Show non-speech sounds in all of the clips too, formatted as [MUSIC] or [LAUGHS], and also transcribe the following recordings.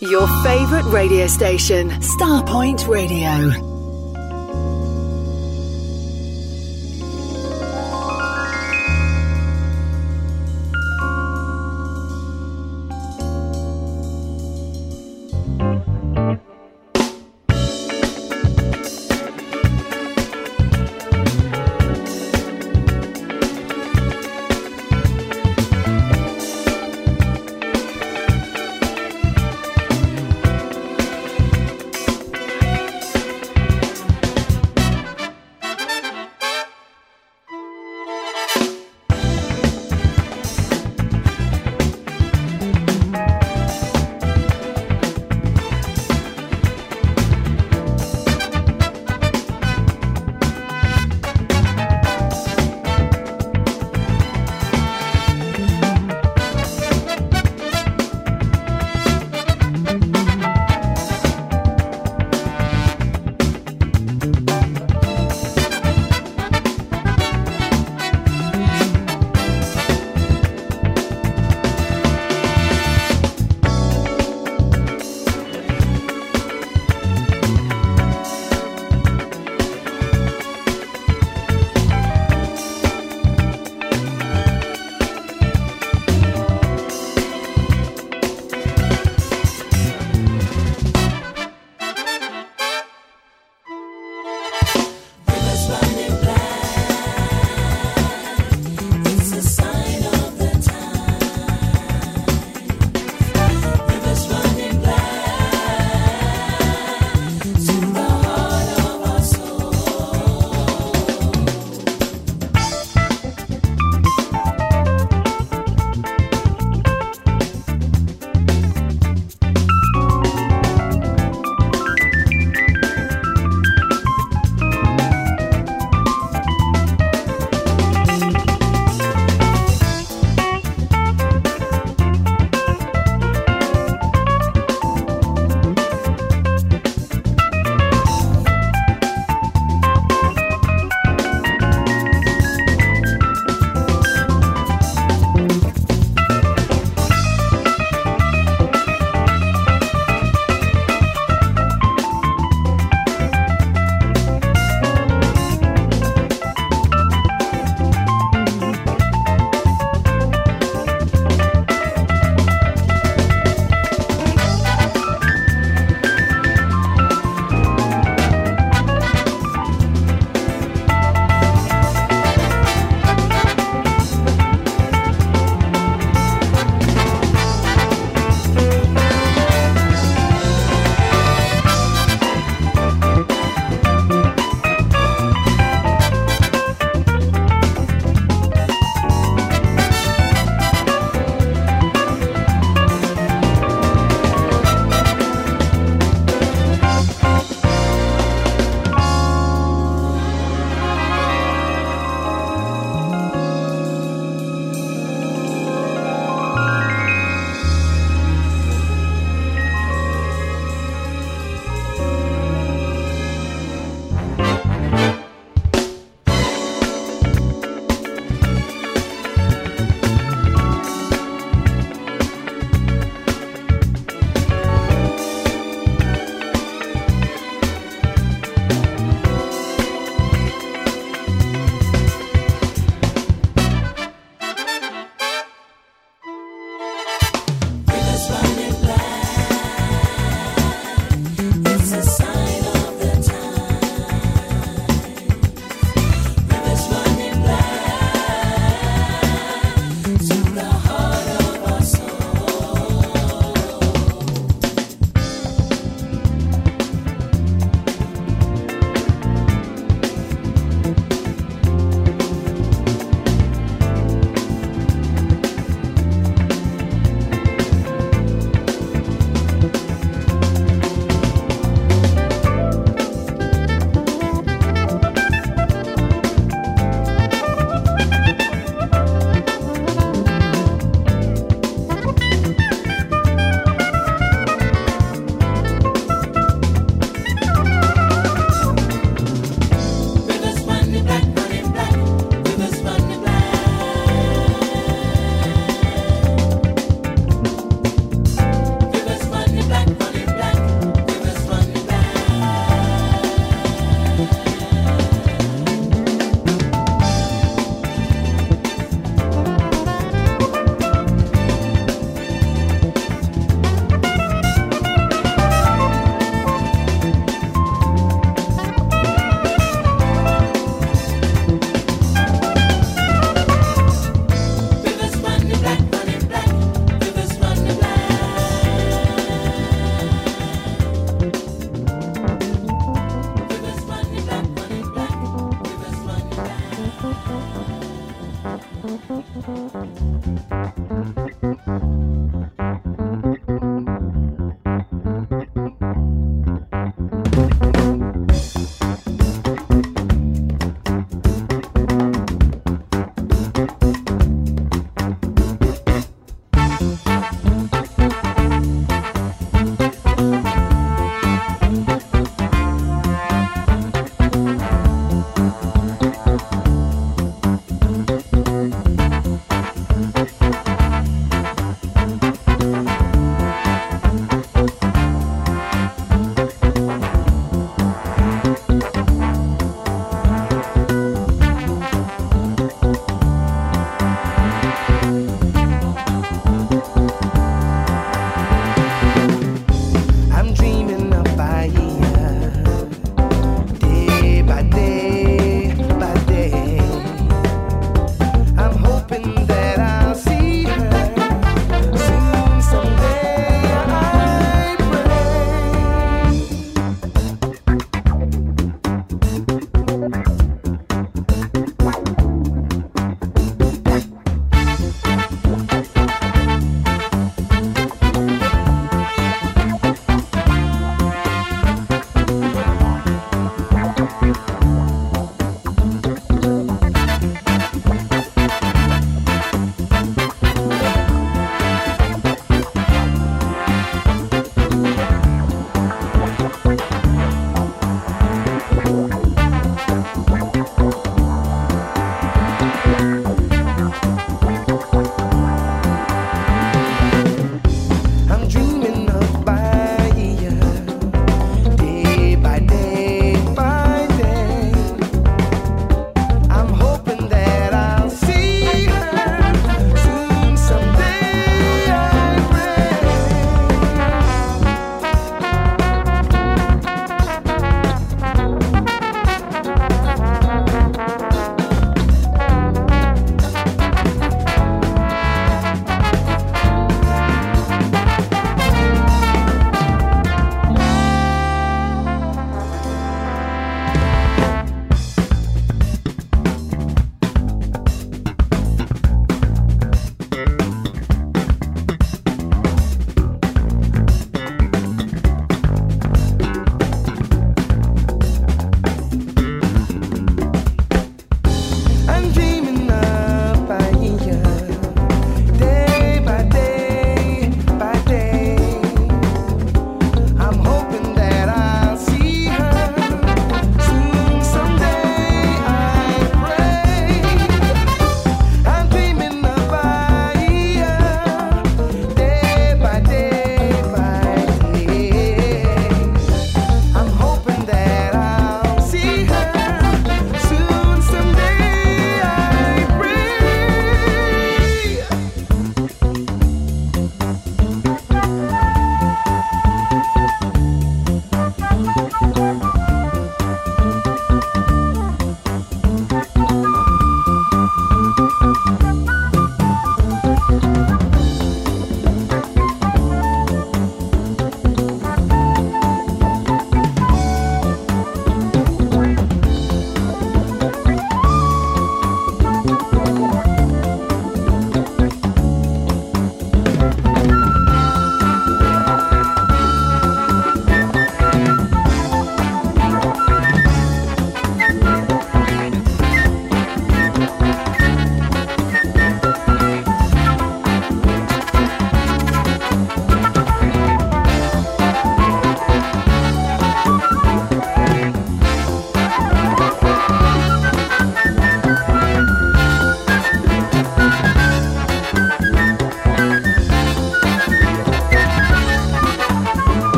Your favourite radio station, Starpoint Radio.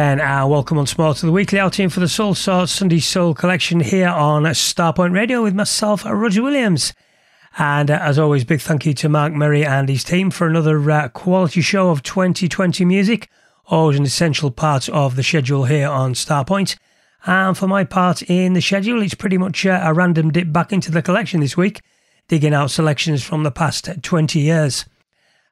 Again, and welcome once more to the weekly outing for the Soulsorts Sunday Soul collection here on Starpoint Radio with myself, Roger Williams. And uh, as always, big thank you to Mark Merry and his team for another uh, quality show of 2020 music, always an essential part of the schedule here on Starpoint. And for my part in the schedule, it's pretty much uh, a random dip back into the collection this week, digging out selections from the past 20 years.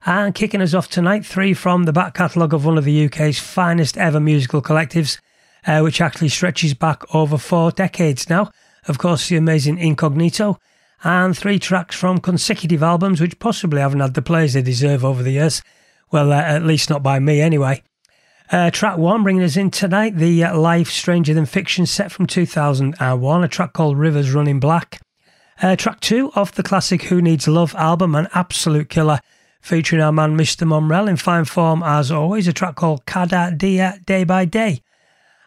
And kicking us off tonight, three from the back catalogue of one of the UK's finest ever musical collectives, uh, which actually stretches back over four decades now. Of course, the amazing Incognito, and three tracks from consecutive albums which possibly haven't had the plays they deserve over the years. Well, uh, at least not by me anyway. Uh, track one bringing us in tonight, the uh, Life Stranger Than Fiction set from 2001, a track called Rivers Running Black. Uh, track two of the classic Who Needs Love album, an absolute killer featuring our man Mr. Momrelle in fine form as always, a track called Cada Dia Day by Day.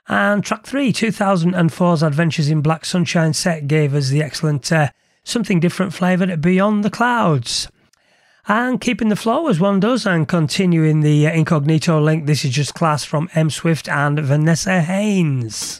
And track three, 2004's Adventures in Black Sunshine set gave us the excellent uh, Something Different flavoured Beyond the Clouds. And keeping the flow as one does and continuing the uh, incognito link, this is just class from M Swift and Vanessa Haynes.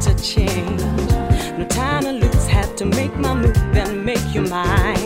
to change. No time to lose, had to make my move and make you mine.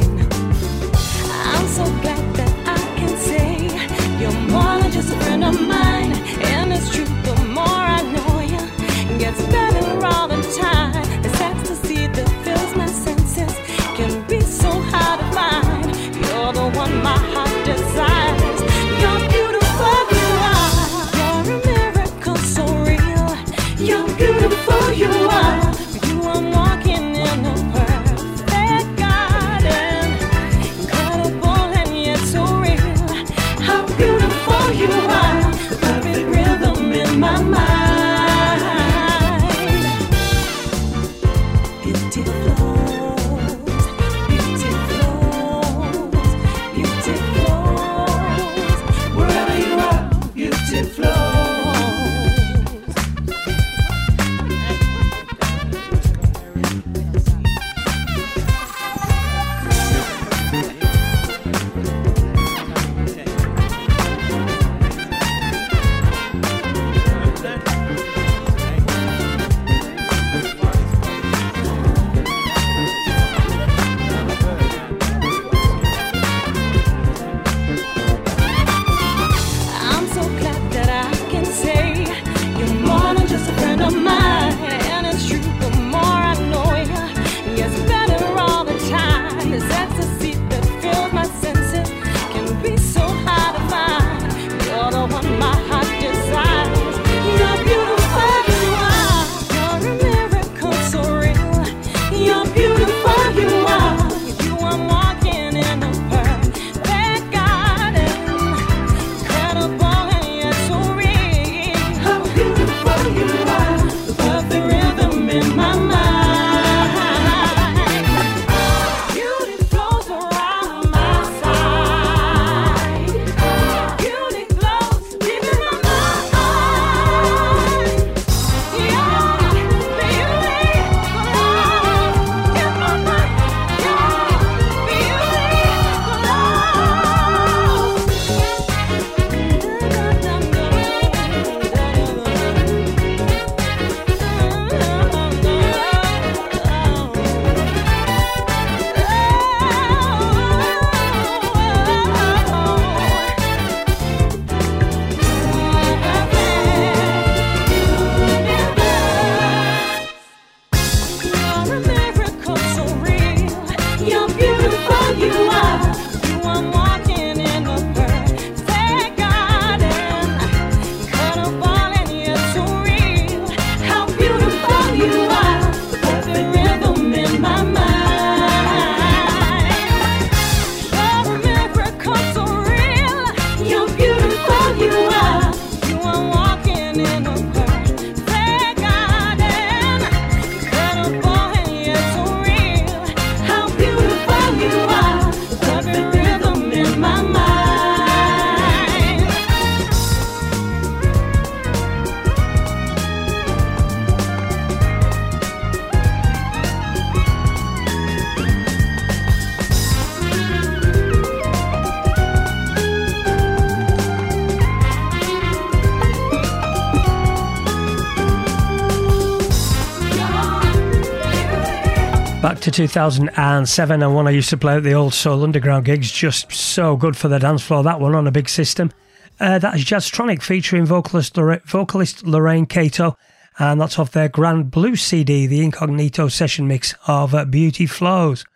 To 2007 and one I used to play at the old Soul Underground gigs. Just so good for the dance floor, that one on a big system. Uh, that is Jazztronik featuring vocalist, Lorraine, vocalist Lorraine Cato, and that's off their Grand Blue CD, the Incognito session mix of uh, Beauty Flows.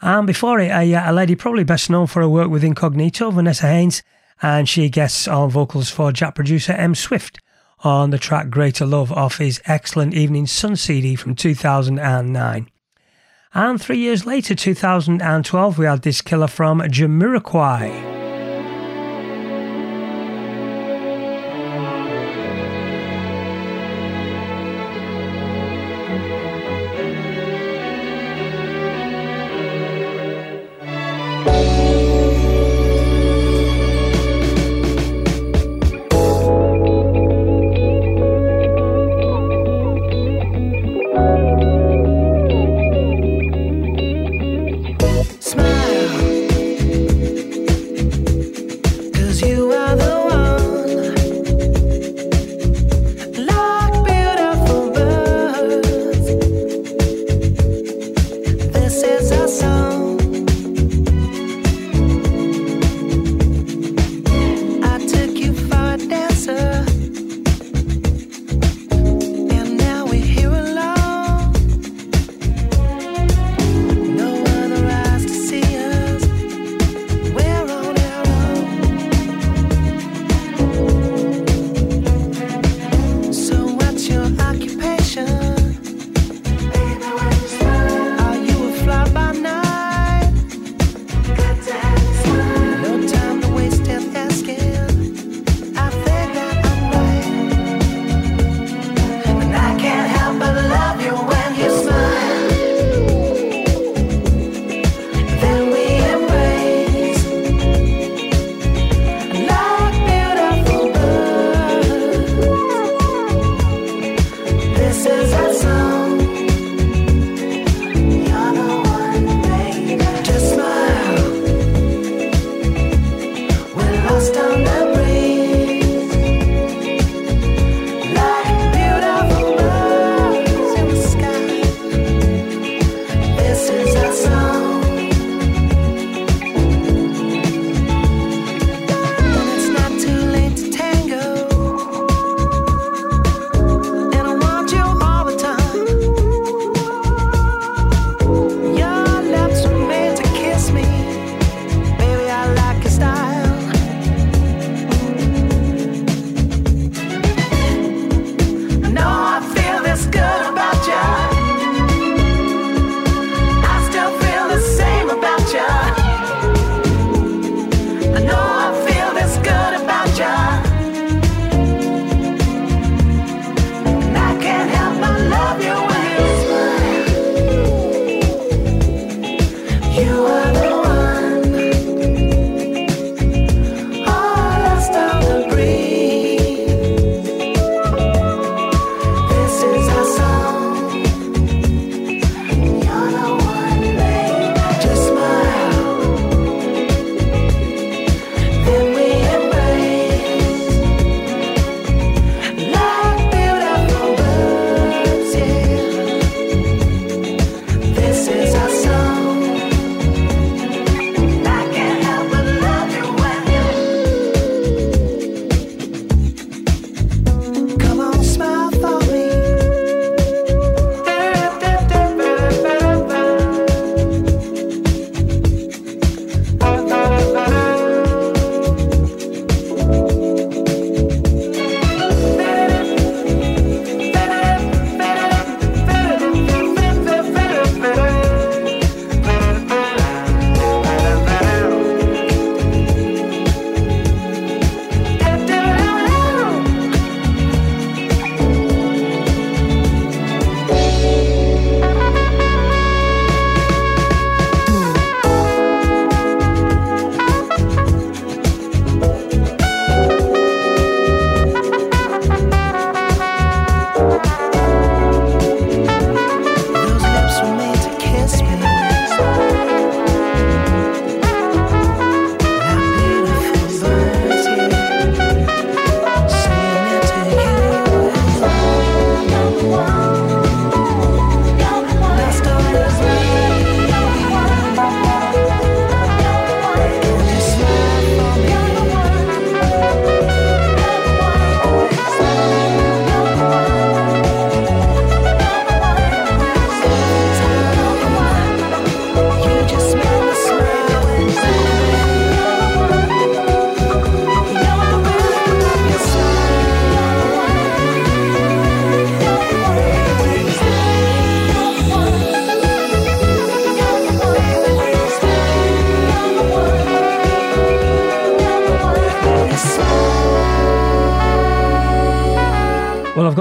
And before it, a, a lady probably best known for her work with Incognito, Vanessa Haynes, and she guests on vocals for Jack producer M Swift on the track Greater Love off his excellent Evening Sun CD from 2009. And three years later, 2012, we had this killer from Jamiroquai.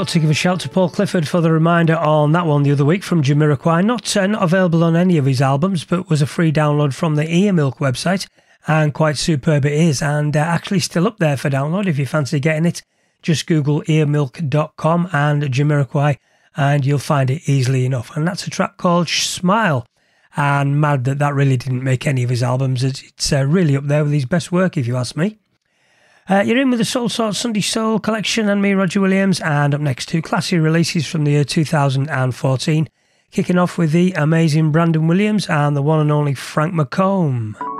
Got to give a shout to Paul Clifford for the reminder on that one the other week from Jamiroquai. Not, uh, not available on any of his albums, but was a free download from the Ear Milk website, and quite superb it is, and uh, actually still up there for download if you fancy getting it. Just Google earmilk.com and Jamiroquai, and you'll find it easily enough. And that's a track called Smile. And mad that that really didn't make any of his albums. It's, it's uh, really up there with his best work, if you ask me. Uh, you're in with the Soulsorts Sunday Soul collection and me, Roger Williams, and up next two classy releases from the year 2014, kicking off with the amazing Brandon Williams and the one and only Frank McComb.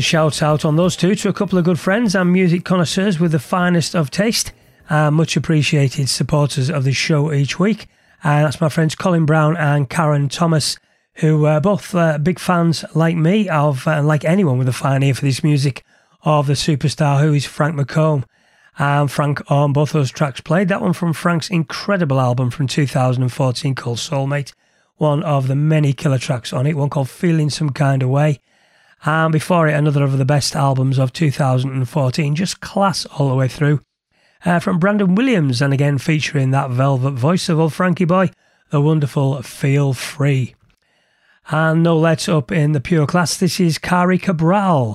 shout out on those two to a couple of good friends and music connoisseurs with the finest of taste. Uh, much appreciated supporters of the show each week. Uh, that's my friends Colin Brown and Karen Thomas, who are both uh, big fans, like me, of uh, like anyone with a fine ear for this music, of the superstar who is Frank McComb. And Frank on both those tracks played. That one from Frank's incredible album from 2014 called Soulmate, one of the many killer tracks on it, one called Feeling Some Kind of Way and before it, another of the best albums of 2014, just class all the way through. Uh, from Brandon Williams, and again featuring that velvet voice of old Frankie Boy, the wonderful Feel Free. And no let us up in the pure class, this is Khari Cabral.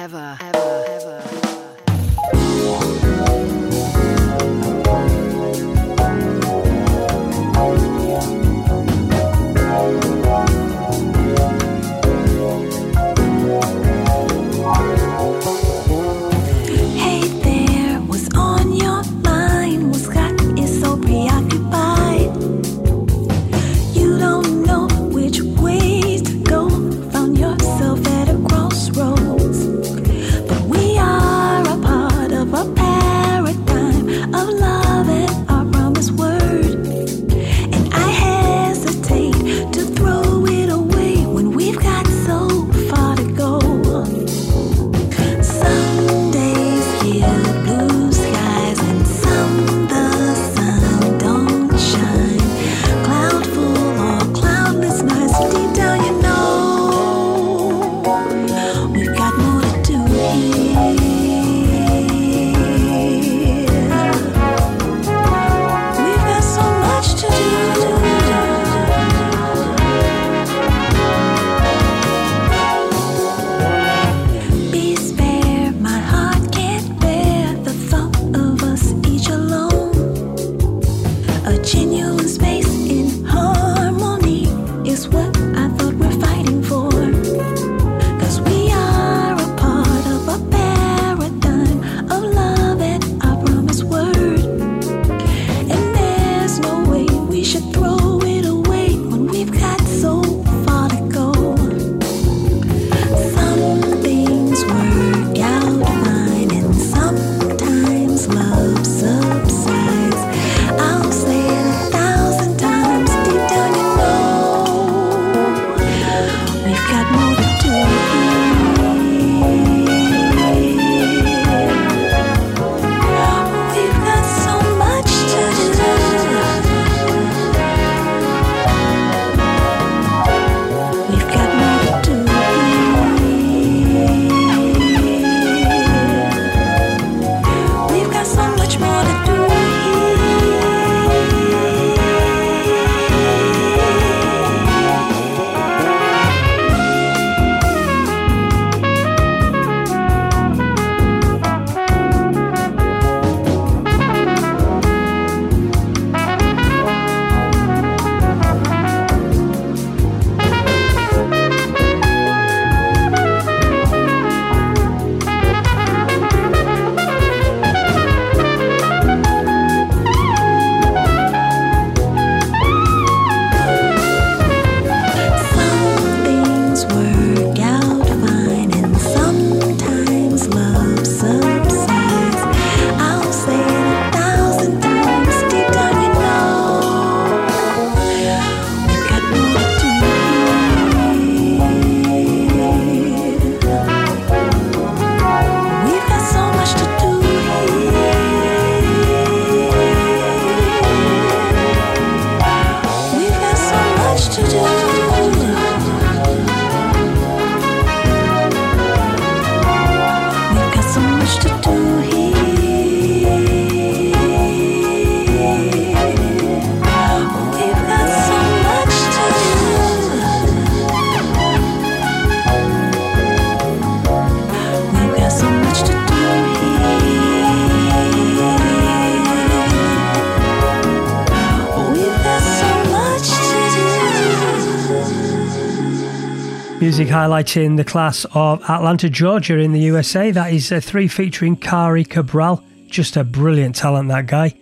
Highlighting the class of Atlanta, Georgia in the USA. That is a three featuring Khari Cabral. Just a brilliant talent, that guy.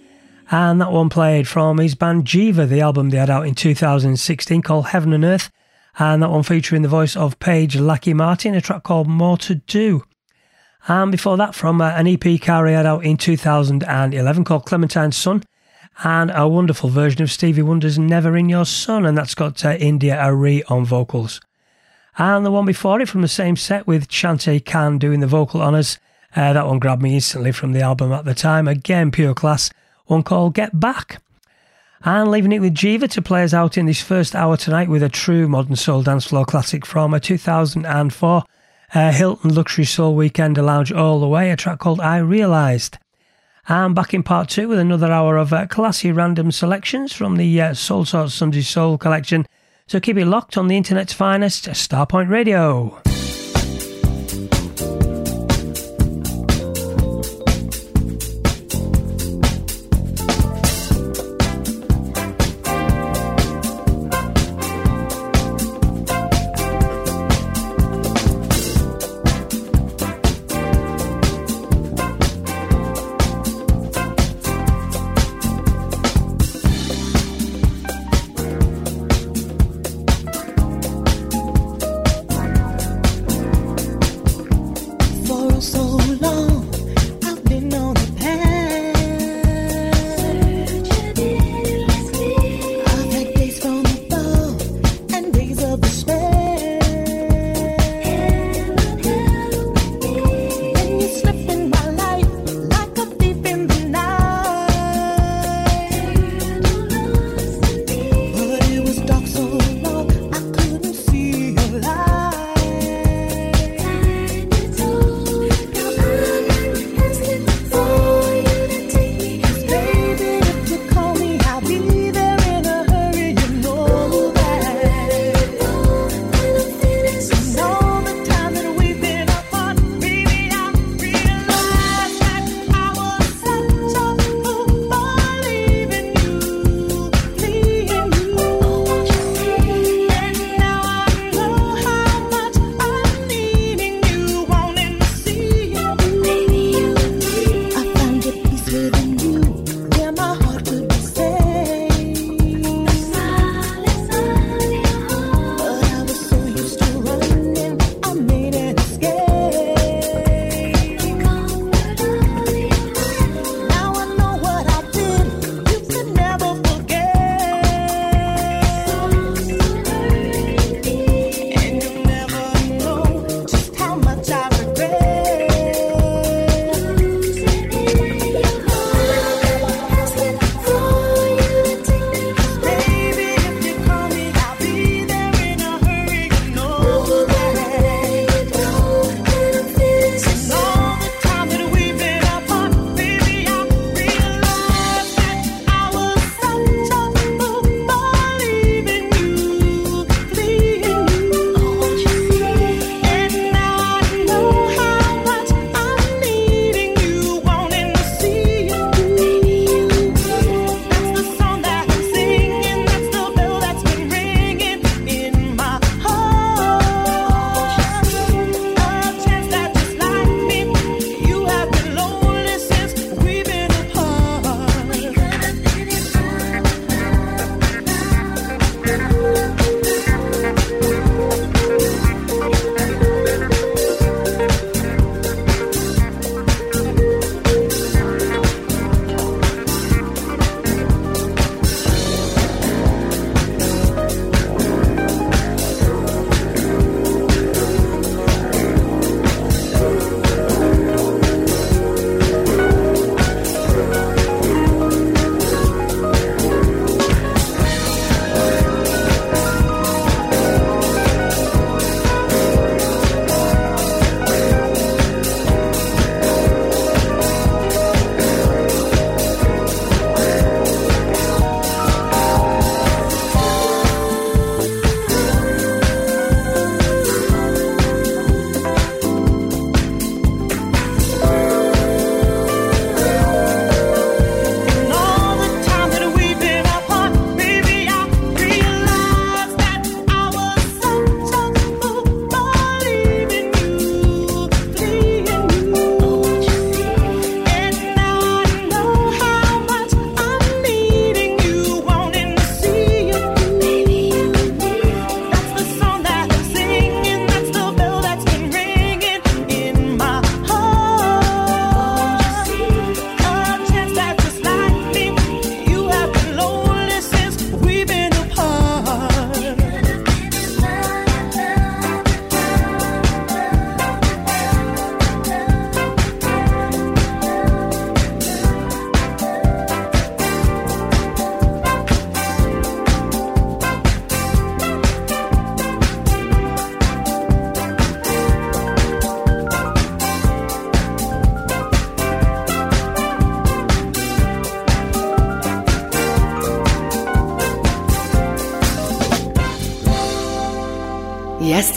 And that one played from his band Jiva, the album they had out in 2016 called Heaven and Earth. And that one featuring the voice of Paige Lackey Martin, a track called More to Do. And before that, from uh, an EP Khari had out in 2011 called Clementine's Sun, and a wonderful version of Stevie Wonder's Never in Your Sun, and that's got uh, India Arie on vocals. And the one before it from the same set with Chantae Cann doing the vocal honours. Uh, that one grabbed me instantly from the album at the time. Again, pure class. One called Get Back. And leaving it with Jiva to play us out in this first hour tonight with a true modern soul dance floor classic from a 2004 uh, Hilton Luxury Soul Weekend Lounge All the Way, a track called I Realised. And back in part two with another hour of uh, classy random selections from the uh, Soulsorts Sunday Soul collection So keep it locked on the internet's finest, Starpoint Radio.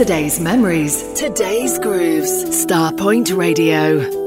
Today's memories, today's grooves. Starpoint Radio.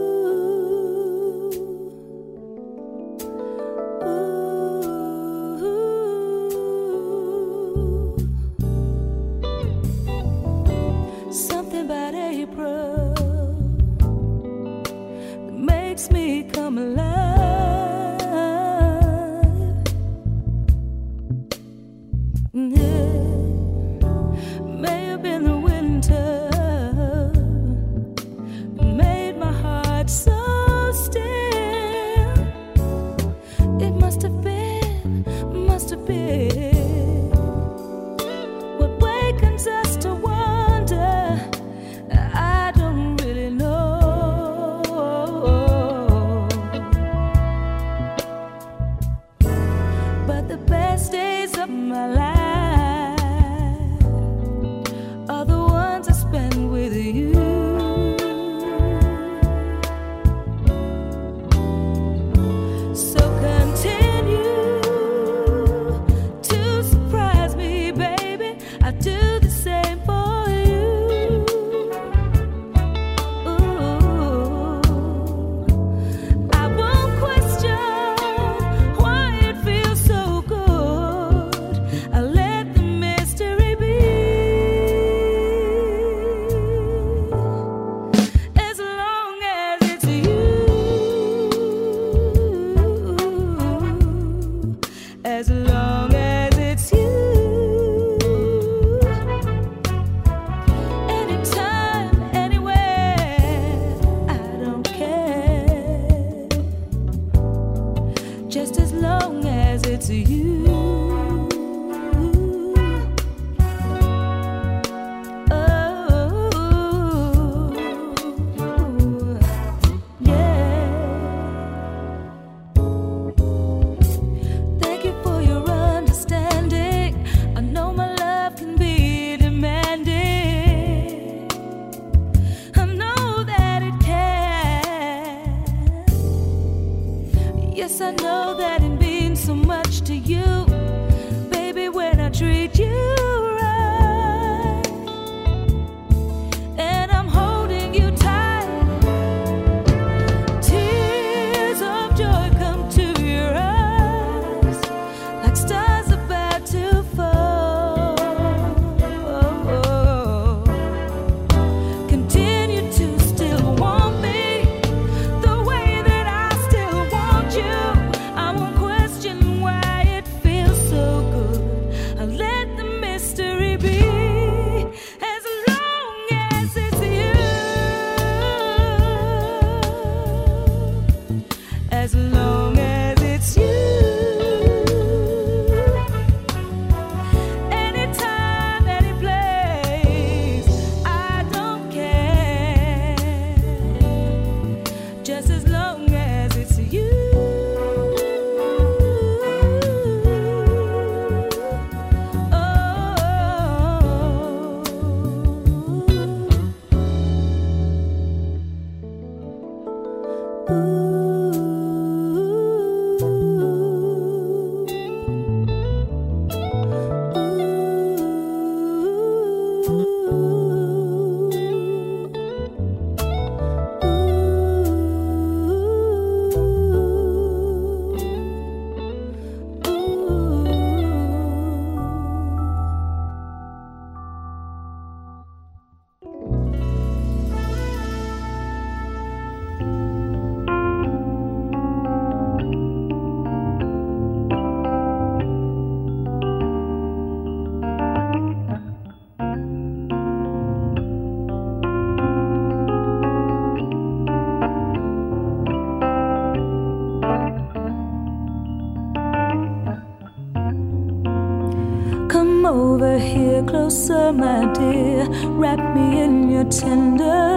my dear. Wrap me in your tender.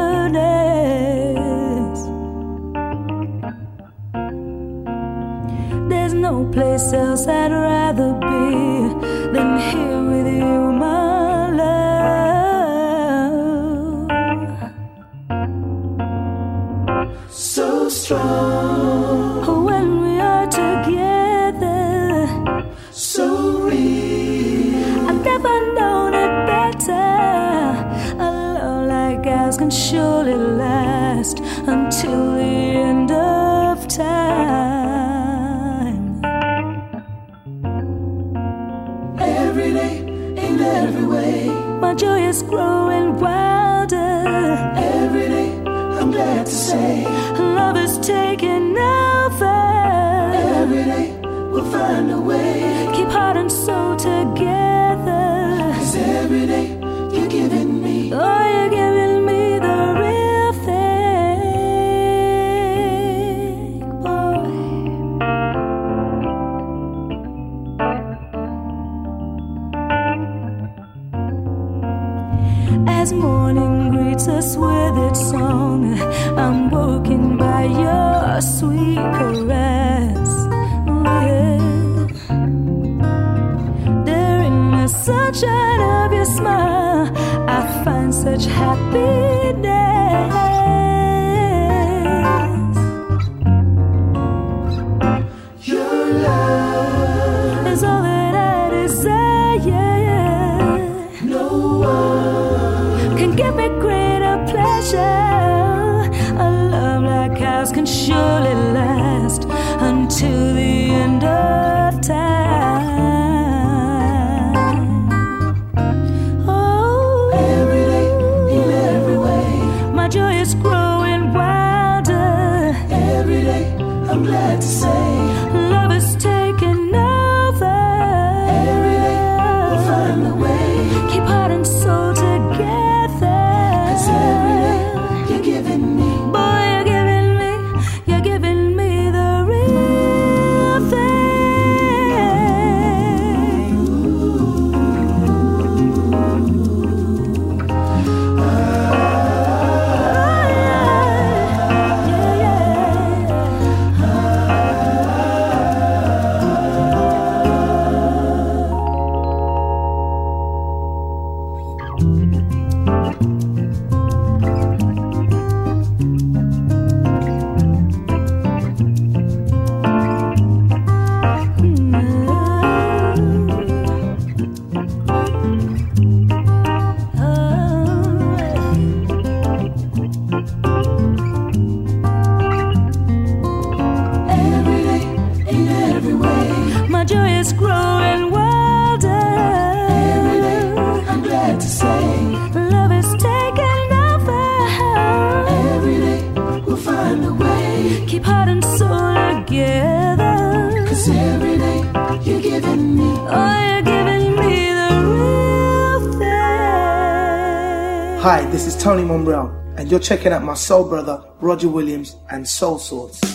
You're checking out my soul brother, Roger Williams, and Soulsorts.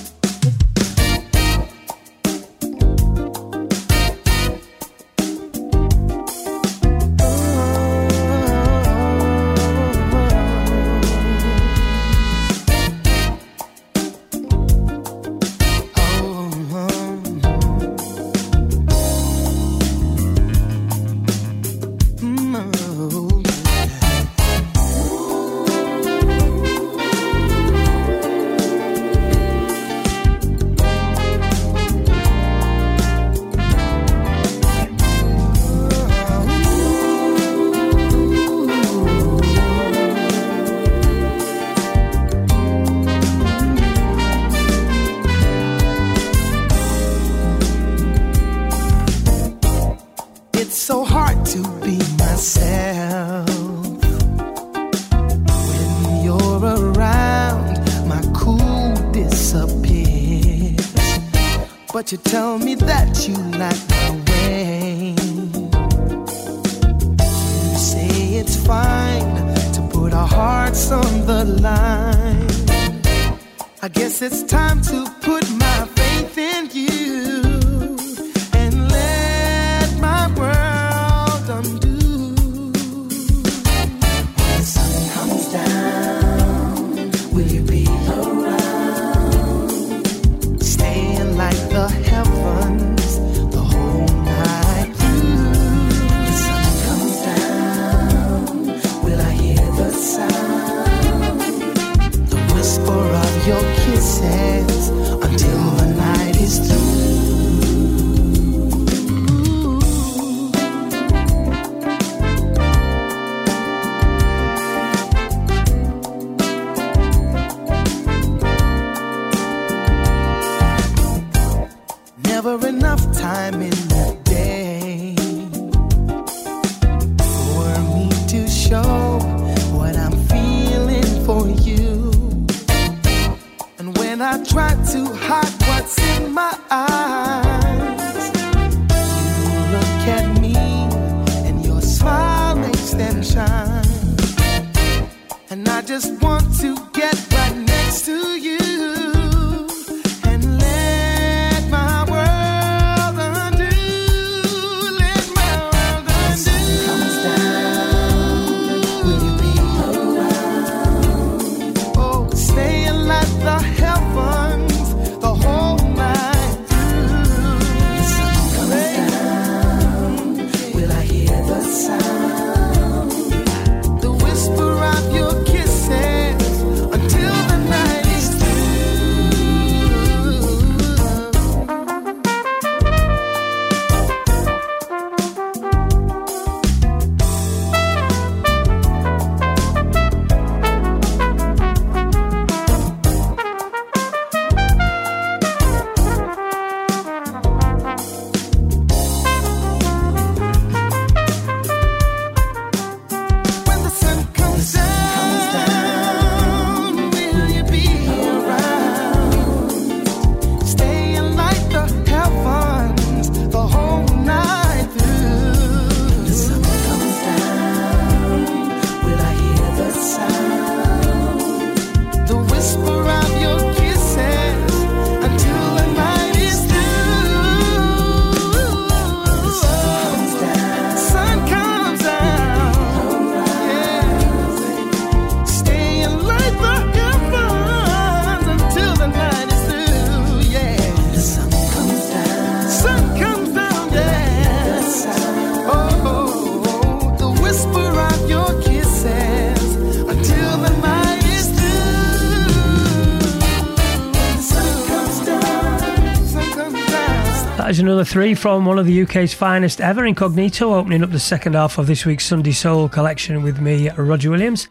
Another three from one of the UK's finest ever, Incognito, opening up the second half of this week's Sunday Soul collection with me, Roger Williams.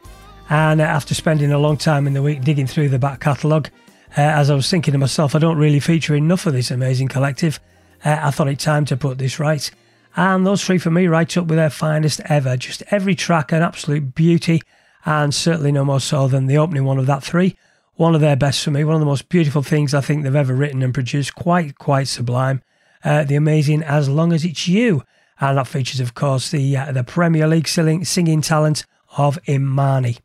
And uh, after spending a long time in the week digging through the back catalogue, uh, as I was thinking to myself, I don't really feature enough of this amazing collective. Uh, I thought it time to put this right. And those three for me right up with their finest ever. Just every track an absolute beauty, and certainly no more so than the opening one of that three. One of their best for me, one of the most beautiful things I think they've ever written and produced. Quite, quite sublime uh, the amazing As Long As It's You. And that features, of course, the, uh, the Premier League singing, singing talent of Imaani.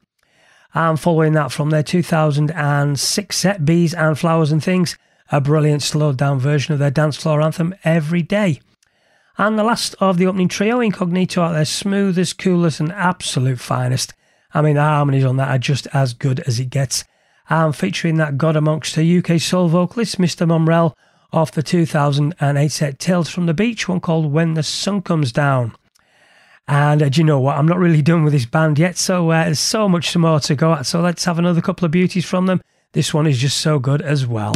And following that from their 2006 set, Bees and Flowers and Things, a brilliant slowed down version of their dance floor anthem, Every Day. And the last of the opening trio, Incognito, at their smoothest, coolest, and absolute finest. I mean, the harmonies on that are just as good as it gets. And featuring that god amongst the UK soul vocalist, Mr. Momrelle, off the 2008 set Tales from the Beach, one called When the Sun Comes Down. And uh, do you know what? I'm not really done with this band yet, so uh, there's so much more to go at. So let's have another couple of beauties from them. This one is just so good as well.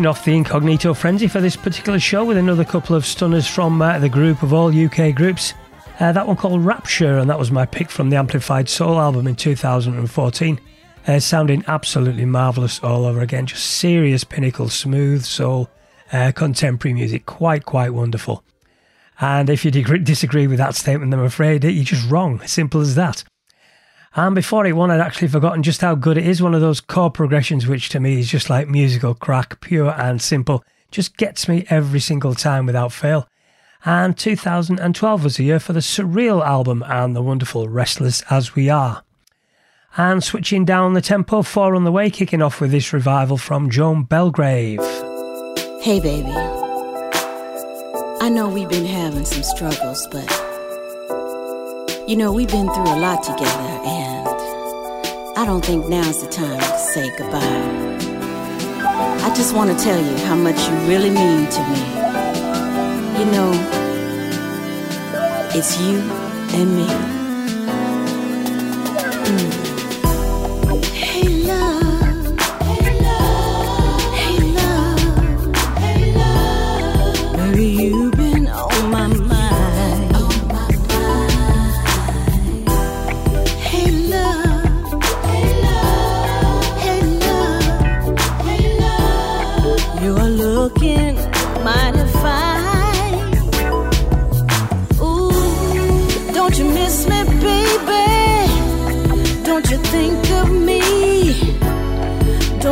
Off the incognito frenzy for this particular show with another couple of stunners from uh, the group of all UK groups. Uh, that one called Rapture, and that was my pick from the Amplified Soul album in 2014. Uh, sounding absolutely marvellous all over again. Just serious, pinnacle, smooth soul, uh, contemporary music. Quite, quite wonderful. And if you disagree with that statement, I'm afraid you're just wrong. Simple as that. And before it won, I'd actually forgotten just how good it is. One of those chord progressions, which to me is just like musical crack, pure and simple. Just gets me every single time without fail. And 2012 was the year for the Surreal album and the wonderful Restless as We Are. And switching down the tempo, four on the way, kicking off with this revival from Joan Belgrave. Hey, baby. I know we've been having some struggles, but you know, we've been through a lot together, and I don't think now's the time to say goodbye. I just want to tell you how much you really mean to me. You know, it's you and me. Mm.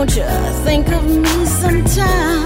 Don't you think of me sometimes?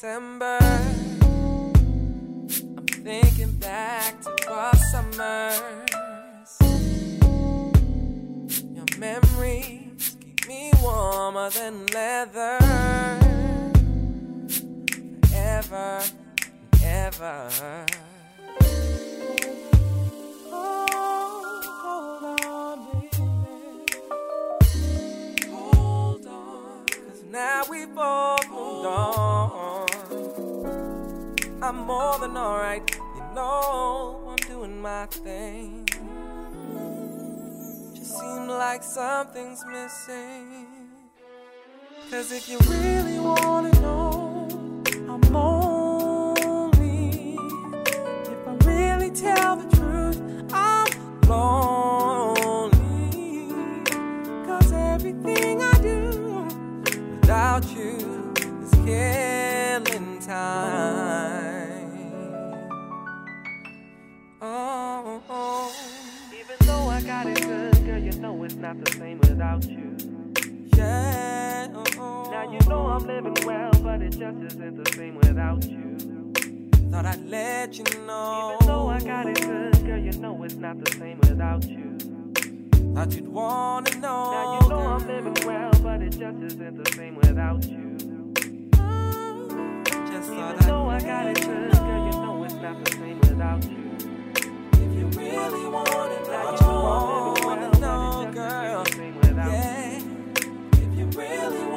December. I'm thinking back to our summers. Your memories keep me warmer than Cause if you really wanna know, I'm lonely. If I really tell the truth, I'm lonely. Cause everything I do without you is killing time. Oh, oh. Even though I got it good, girl, you know it's not the same without you. Yeah. Oh, now you know I'm living well, but it just isn't the same without you. Thought I'd let you know. Even though I got it good, girl, you know it's not the same without you. Thought you'd wanna know. Now you know I'm living well, but it just isn't the same without you. Just Even though I, I got it good, girl, you know it's not the same without you. If you really wanna know, now you know I'm living well, know, but it just girl. isn't the same without yeah. you. If you really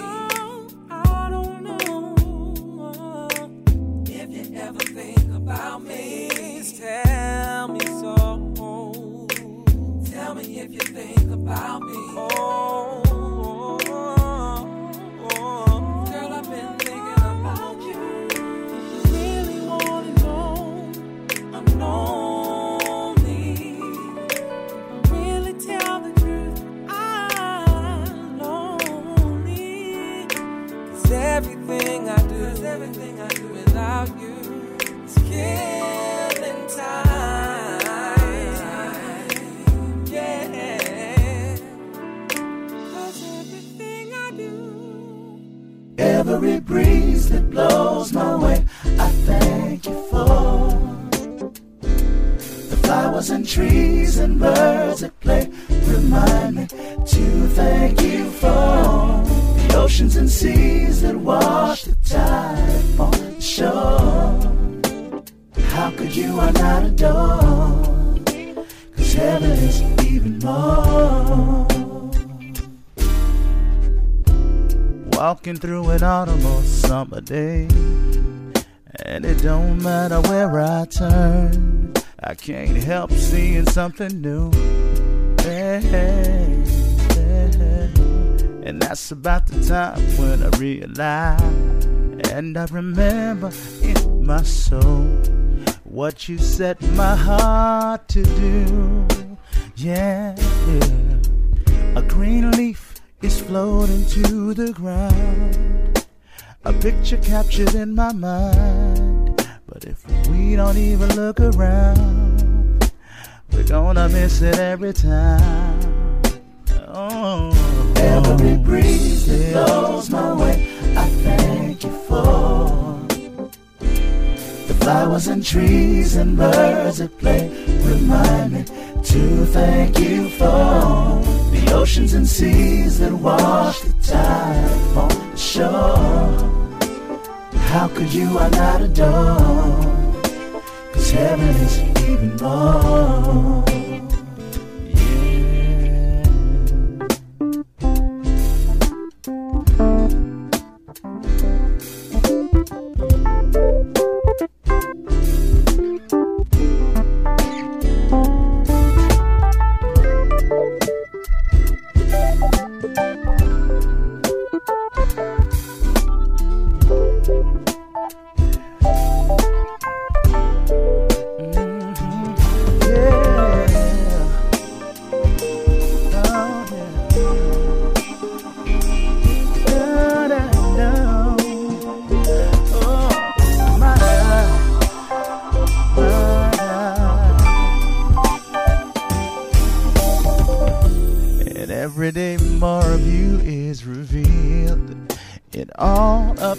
Oh, tell me so. Tell me if you think about me. Oh, oh, Every breeze that blows my way, I thank you for. The flowers and trees and birds that play remind me to thank you for. The oceans and seas that wash the tide upon the shore. How could you I not adore? Cause heaven is even more. Walking through an autumn or summer day. And it don't matter where I turn, I can't help seeing something new. Hey, hey. And that's about the time when I realize, and I remember in my soul what you set my heart to do. Yeah, yeah. a green leaf is floating to the ground. A picture captured in my mind. But if we don't even look around, we're gonna miss it every time. Oh, every breeze that blows my way, I thank you for. The flowers and trees and birds that play remind me to thank you for oceans and seas that wash the tide on the shore. How could you I not adore? Cause heaven is even more.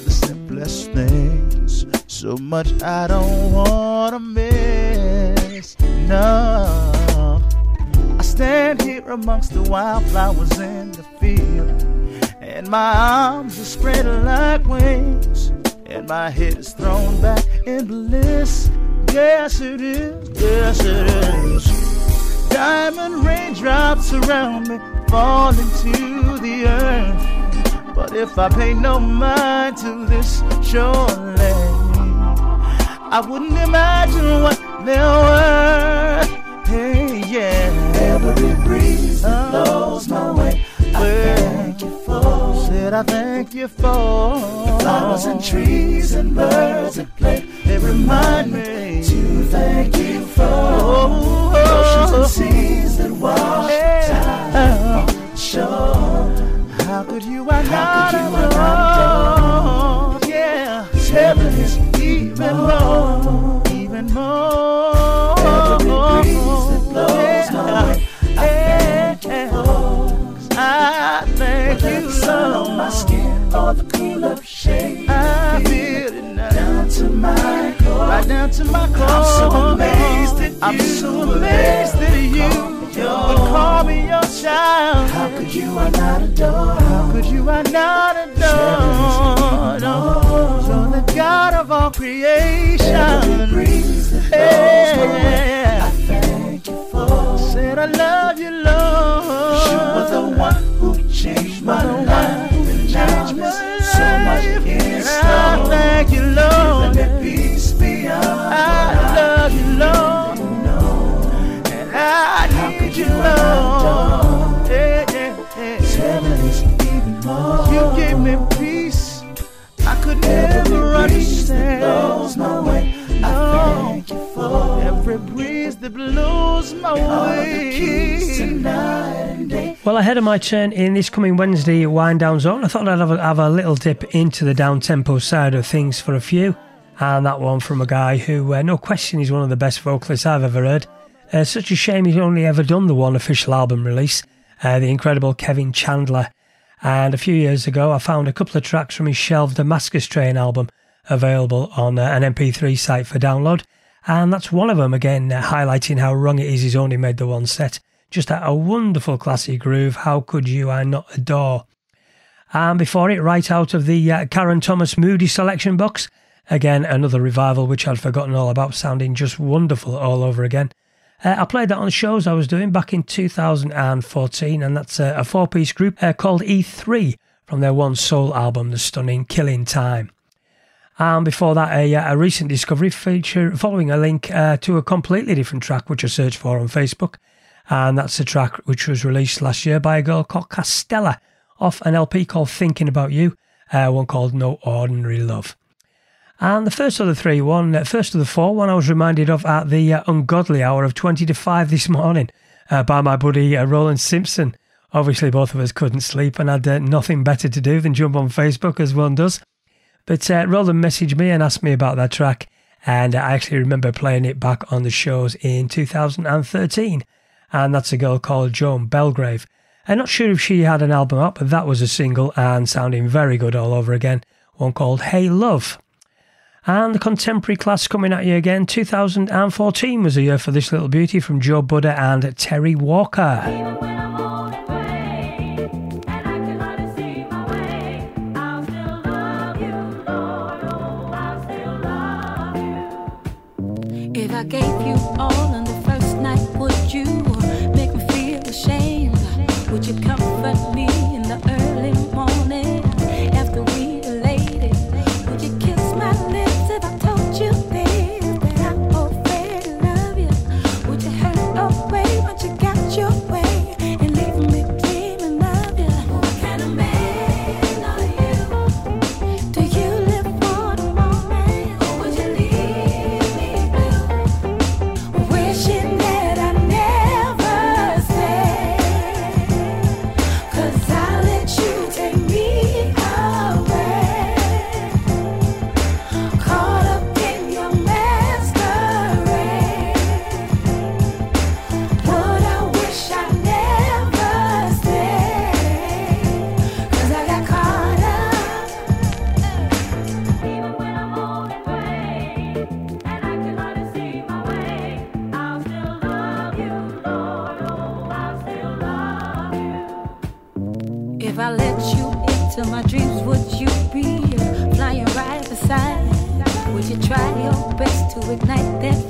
The simplest things. So much I don't wanna miss. No, I stand here amongst the wildflowers in the field, and my arms are spread like wings, and my head is thrown back in bliss. Yes, it is. Yes, it is. Diamond raindrops around me falling to the earth. But if I pay no mind to this shoreline, I wouldn't imagine what they're worth. Hey, yeah. Every breeze that blows my way, I thank you for. Said I thank you for Flowers and trees and birds that play, They remind me to thank you for. Oh, Oceans and seas that wash the tide on the shore. How could you I How not could you I? Yeah, Heaven is even more, even more. Every breeze that blows my way, I thank you for. I thank Whether you, the sun on my skin or the cool of shade, I feel it now. down to my core. Right down to my core. I'm so amazed at I'm you. so amazed that you would call me your child. How could you I not adore? How could you I not adore? No, you're the God of all creation. breeze that blows my way, I thank you for. Said I love you, Lord. You were the one who changed my life, and now there's so much in I store. thank you, Lord. Let peace beyond I love you, Lord. You. Yeah, yeah, yeah. Even more. You give me peace. I could never that blows my way, I thank you for. Every breeze that blows my way. Well, ahead of my turn in this coming Wednesday wind down zone, I thought I'd have a, have a little dip into the down tempo side of things for a few. And that one from a guy who, uh, no question, is one of the best vocalists I've ever heard. Uh, such a shame he's only ever done the one official album release, uh, the incredible Kevin Chandler. And a few years ago, I found a couple of tracks from his shelved Damascus Train album available on uh, an MP3 site for download. And that's one of them, again, uh, highlighting how wrong it is he's only made the one set. Just a, wonderful classy groove. How could you I not adore? And before it, right out of the uh, Karen Thomas Moody selection box, again, another revival which I'd forgotten all about, sounding just wonderful all over again. Uh, I played that on shows I was doing back in 2014, and that's uh, a four piece group uh, called E3 from their one soul album, The Stunning Killing Time. And before that, a, uh, a recent discovery feature following a link uh, to a completely different track which I searched for on Facebook. And that's a track which was released last year by a girl called Castella off an LP called Thinking About You, uh, one called No Ordinary Love. And the first of the three, one, uh, first of the four, one I was reminded of at the uh, ungodly hour of 20 to 5 this [LAUGHS] morning uh, by my buddy uh, Roland Simpson. Obviously, both of us couldn't sleep and had uh, nothing better to do than jump on Facebook as one does. But uh, Roland messaged me and asked me about that track, and I actually remember playing it back on the shows in 2013. And that's a girl called Joan Belgrave. I'm not sure if she had an album up, but that was a single and sounding very good all over again. One called Hey Love. And the contemporary class coming at you again. 2014 was a year for this little beauty from Joe Buhdha and Terri Walker. So my dreams would you be flying right beside? Would you try your best to ignite them?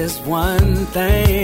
just one thing.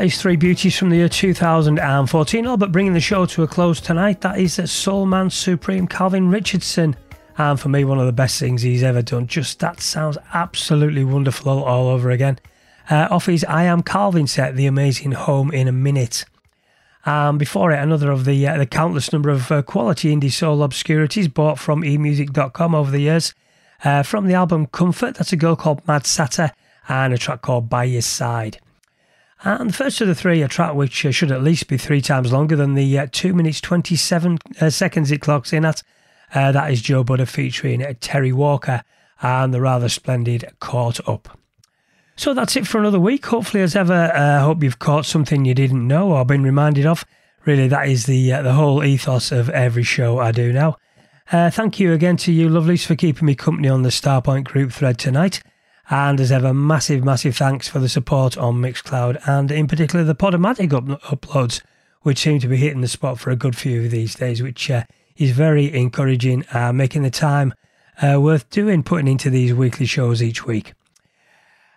That is Three Beauties from the year 2014. Oh, but bringing the show to a close tonight, that is Soul Man Supreme Calvin Richardson. And for me, one of the best things he's ever done. Just that sounds absolutely wonderful all, all over again. uh, off his I Am Calvin set, The Amazing Home in a Minute. Um, before it, another of the uh, the countless number of uh, quality indie soul obscurities bought from emusic.com over the years. Uh, from the album Comfort, that's a girl called Mad Satter and a track called By Your Side. And the first of the three, a track which uh, should at least be three times longer than the uh, 2 minutes 27 uh, seconds it clocks in at. that is Joe Buhdha featuring Terri Walker and the rather splendid Caught Up. So that's it for another week. Hopefully, as ever, I uh, hope you've caught something you didn't know or been reminded of. Really, that is the uh, the whole ethos of every show I do now. Uh, thank you again to you, lovelies, for keeping me company on the Starpoint group thread tonight. And as ever, massive, massive thanks for the support on Mixcloud and in particular the Podomatic up- uploads, which seem to be hitting the spot for a good few of these days, which uh, is very encouraging, uh, making the time uh, worth doing, putting into these weekly shows each week.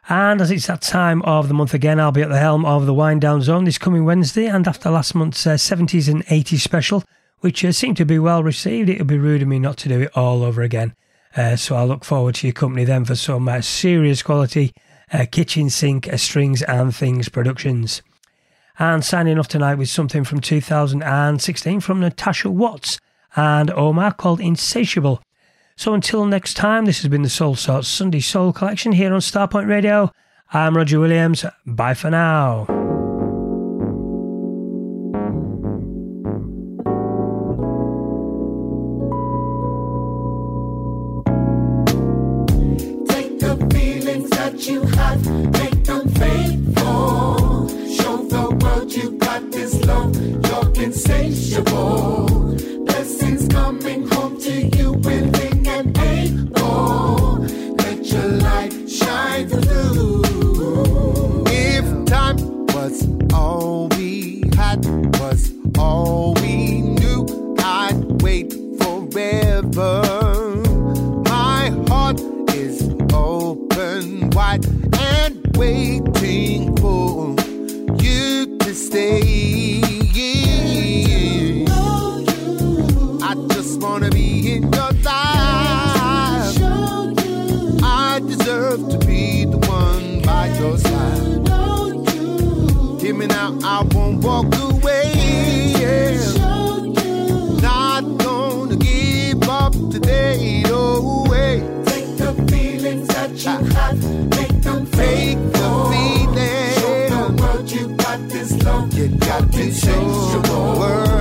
And as it's that time of the month again, I'll be at the helm of the Wind Down Zone this coming Wednesday. And after last month's uh, 70s and 80s special, which uh, seemed to be well received, it would be rude of me not to do it all over again. Uh, so I look forward to your company then for some uh, serious quality uh, kitchen sink uh, strings and things productions. And signing off tonight with something from 2016 from Natasha Watts and Omar called Insatiable. So until next time, this has been the Soulsorts Sunday Soul Collection here on Starpoint Radio. I'm Roger Williams. Bye for now. I won't walk away. Not gonna give up today, no way. Take the feelings that you have, make them Take the feeling. Show the world you got this love, You got to show the world.